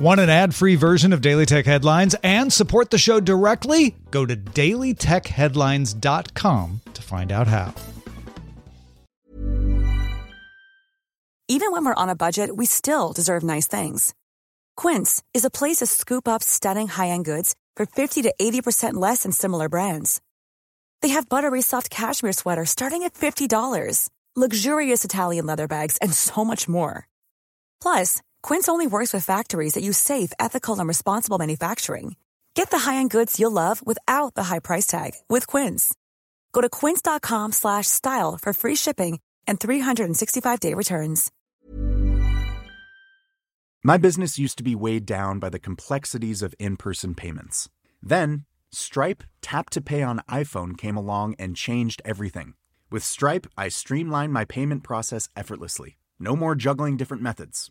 Want an ad free version of Daily Tech Headlines and support the show directly? Go to dailytechheadlines.com to find out how. Even when we're on a budget, we still deserve nice things. Quince is a place to scoop up stunning high end goods for 50 to 80% less than similar brands. They have buttery soft cashmere sweaters starting at $50, luxurious Italian leather bags, and so much more. Plus, Quince only works with factories that use safe, ethical, and responsible manufacturing. Get the high-end goods you'll love without the high price tag with Quince. Go to quince.com/style for free shipping and 365-day returns. My business used to be weighed down by the complexities of in-person payments. Then, Stripe Tap to Pay on iPhone came along and changed everything. With Stripe, I streamlined my payment process effortlessly. No more juggling different methods.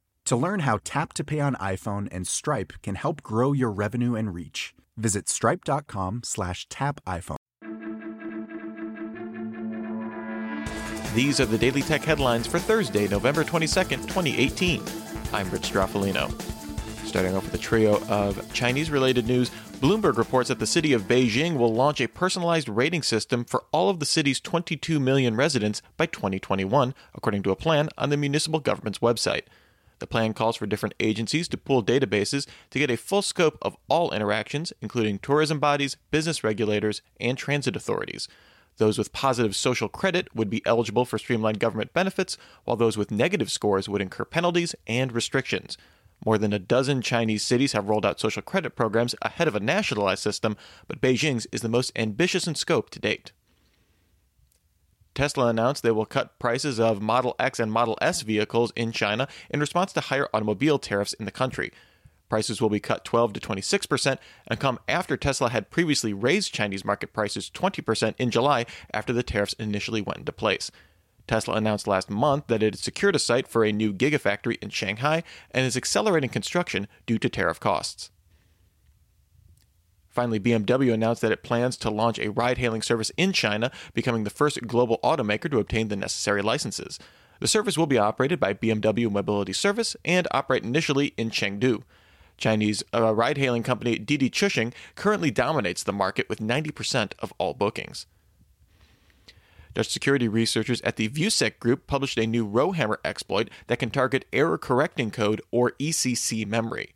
To learn how Tap to Pay on iPhone and Stripe can help grow your revenue and reach, visit stripe.com slash tap iPhone. These are the Daily Tech headlines for Thursday, November 22nd, 2018. I'm Rich Stroffolino. Starting off with a trio of Chinese related news, Bloomberg reports that the city of Beijing will launch a personalized rating system for all of the city's 22 million residents by 2021, according to a plan on the municipal government's website. The plan calls for different agencies to pool databases to get a full scope of all interactions, including tourism bodies, business regulators, and transit authorities. Those with positive social credit would be eligible for streamlined government benefits, while those with negative scores would incur penalties and restrictions. More than a dozen Chinese cities have rolled out social credit programs ahead of a nationalized system, but Beijing's is the most ambitious in scope to date. Tesla announced they will cut prices of Model X and Model S vehicles in China in response to higher automobile tariffs in the country. Prices will be cut 12 to 26% and come after Tesla had previously raised Chinese market prices 20% in July after the tariffs initially went into place. Tesla announced last month that it had secured a site for a new gigafactory in Shanghai and is accelerating construction due to tariff costs. Finally, BMW announced that it plans to launch a ride hailing service in China, becoming the first global automaker to obtain the necessary licenses. The service will be operated by BMW Mobility Service and operate initially in Chengdu. Chinese uh, ride hailing company Didi Chuxing currently dominates the market with 90% of all bookings. Dutch security researchers at the VuSec Group published a new Rowhammer exploit that can target error correcting code or ECC memory.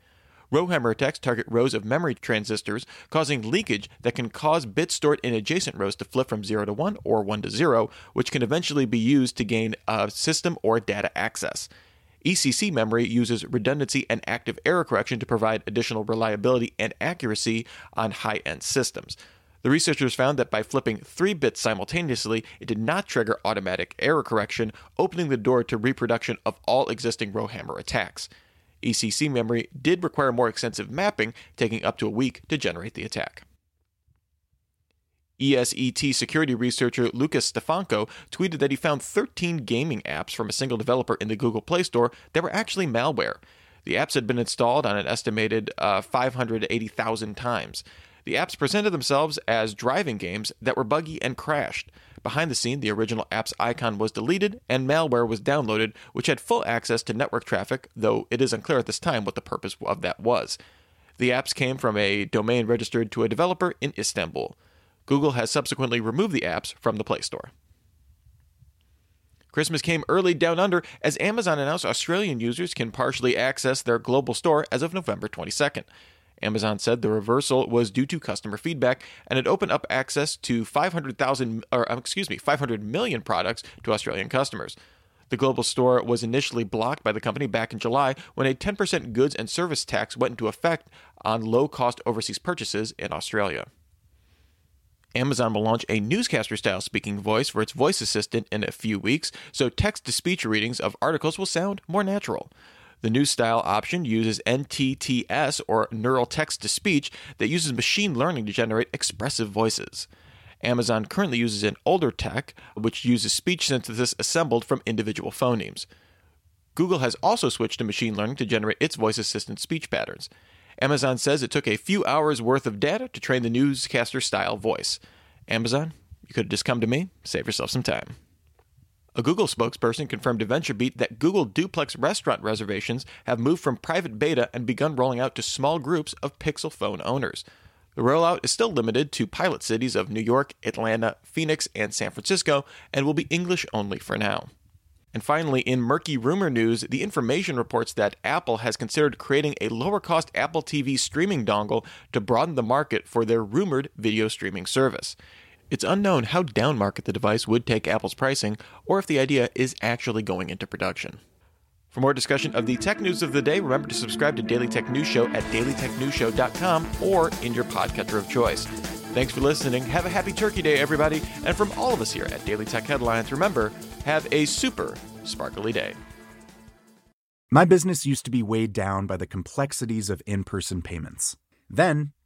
Rowhammer attacks target rows of memory transistors, causing leakage that can cause bits stored in adjacent rows to flip from 0 to 1 or 1 to 0, which can eventually be used to gain a system or data access. ECC memory uses redundancy and active error correction to provide additional reliability and accuracy on high end systems. The researchers found that by flipping three bits simultaneously, it did not trigger automatic error correction, opening the door to reproduction of all existing Rowhammer attacks. ECC memory did require more extensive mapping, taking up to a week to generate the attack. ESET security researcher Lukas Stefanko tweeted that he found 13 gaming apps from a single developer in the Google Play Store that were actually malware. The apps had been installed on an estimated uh, 580,000 times. The apps presented themselves as driving games that were buggy and crashed. Behind the scene, the original app's icon was deleted and malware was downloaded, which had full access to network traffic, though it is unclear at this time what the purpose of that was. The apps came from a domain registered to a developer in Istanbul. Google has subsequently removed the apps from the Play Store. Christmas came early down under as Amazon announced Australian users can partially access their global store as of November 22nd. Amazon said the reversal was due to customer feedback and it opened up access to 500,000 or um, excuse me, 500 million products to Australian customers. The global store was initially blocked by the company back in July when a 10% goods and service tax went into effect on low-cost overseas purchases in Australia. Amazon will launch a newscaster style speaking voice for its voice assistant in a few weeks, so text to speech readings of articles will sound more natural. The new style option uses NTTS, or neural text to speech, that uses machine learning to generate expressive voices. Amazon currently uses an older tech, which uses speech synthesis assembled from individual phonemes. Google has also switched to machine learning to generate its voice assistant speech patterns. Amazon says it took a few hours worth of data to train the newscaster style voice. Amazon, you could have just come to me, save yourself some time. A Google spokesperson confirmed to VentureBeat that Google duplex restaurant reservations have moved from private beta and begun rolling out to small groups of Pixel phone owners. The rollout is still limited to pilot cities of New York, Atlanta, Phoenix, and San Francisco, and will be English only for now. And finally, in murky rumor news, the information reports that Apple has considered creating a lower cost Apple TV streaming dongle to broaden the market for their rumored video streaming service. It's unknown how downmarket the device would take Apple's pricing, or if the idea is actually going into production. For more discussion of the tech news of the day, remember to subscribe to Daily Tech News Show at dailytechnewsshow.com or in your podcatcher of choice. Thanks for listening. Have a happy Turkey Day, everybody. And from all of us here at Daily Tech Headlines, remember, have a super sparkly day. My business used to be weighed down by the complexities of in person payments. Then,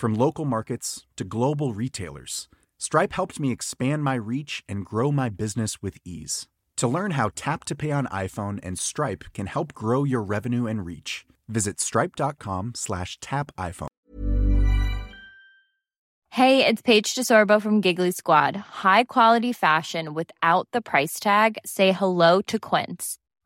From local markets to global retailers, Stripe helped me expand my reach and grow my business with ease. To learn how Tap to Pay on iPhone and Stripe can help grow your revenue and reach, visit stripe.com slash tap iPhone. Hey, it's Paige DeSorbo from Giggly Squad. High quality fashion without the price tag. Say hello to Quince.